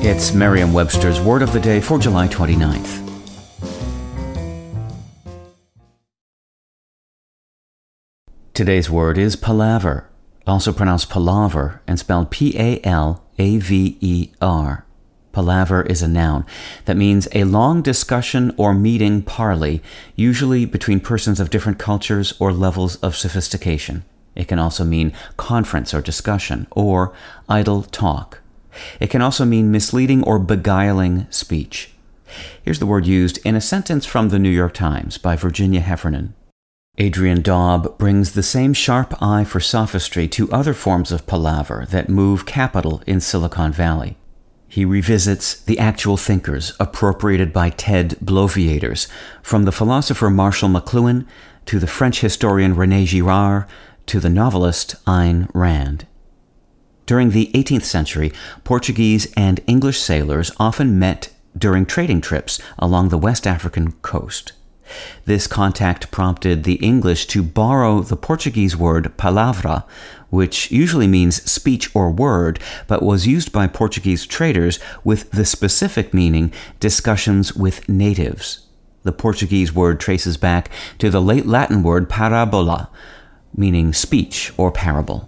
It's Merriam Webster's Word of the Day for July 29th. Today's word is palaver, also pronounced palaver and spelled P A L A V E R. Palaver is a noun that means a long discussion or meeting parley, usually between persons of different cultures or levels of sophistication. It can also mean conference or discussion, or idle talk. It can also mean misleading or beguiling speech. Here's the word used in a sentence from the New York Times by Virginia Heffernan. Adrian Daub brings the same sharp eye for sophistry to other forms of palaver that move capital in Silicon Valley. He revisits the actual thinkers appropriated by Ted bloviators, from the philosopher Marshall McLuhan to the French historian René Girard to the novelist Ayn Rand. During the 18th century, Portuguese and English sailors often met during trading trips along the West African coast. This contact prompted the English to borrow the Portuguese word palavra, which usually means speech or word, but was used by Portuguese traders with the specific meaning discussions with natives. The Portuguese word traces back to the late Latin word parabola, meaning speech or parable.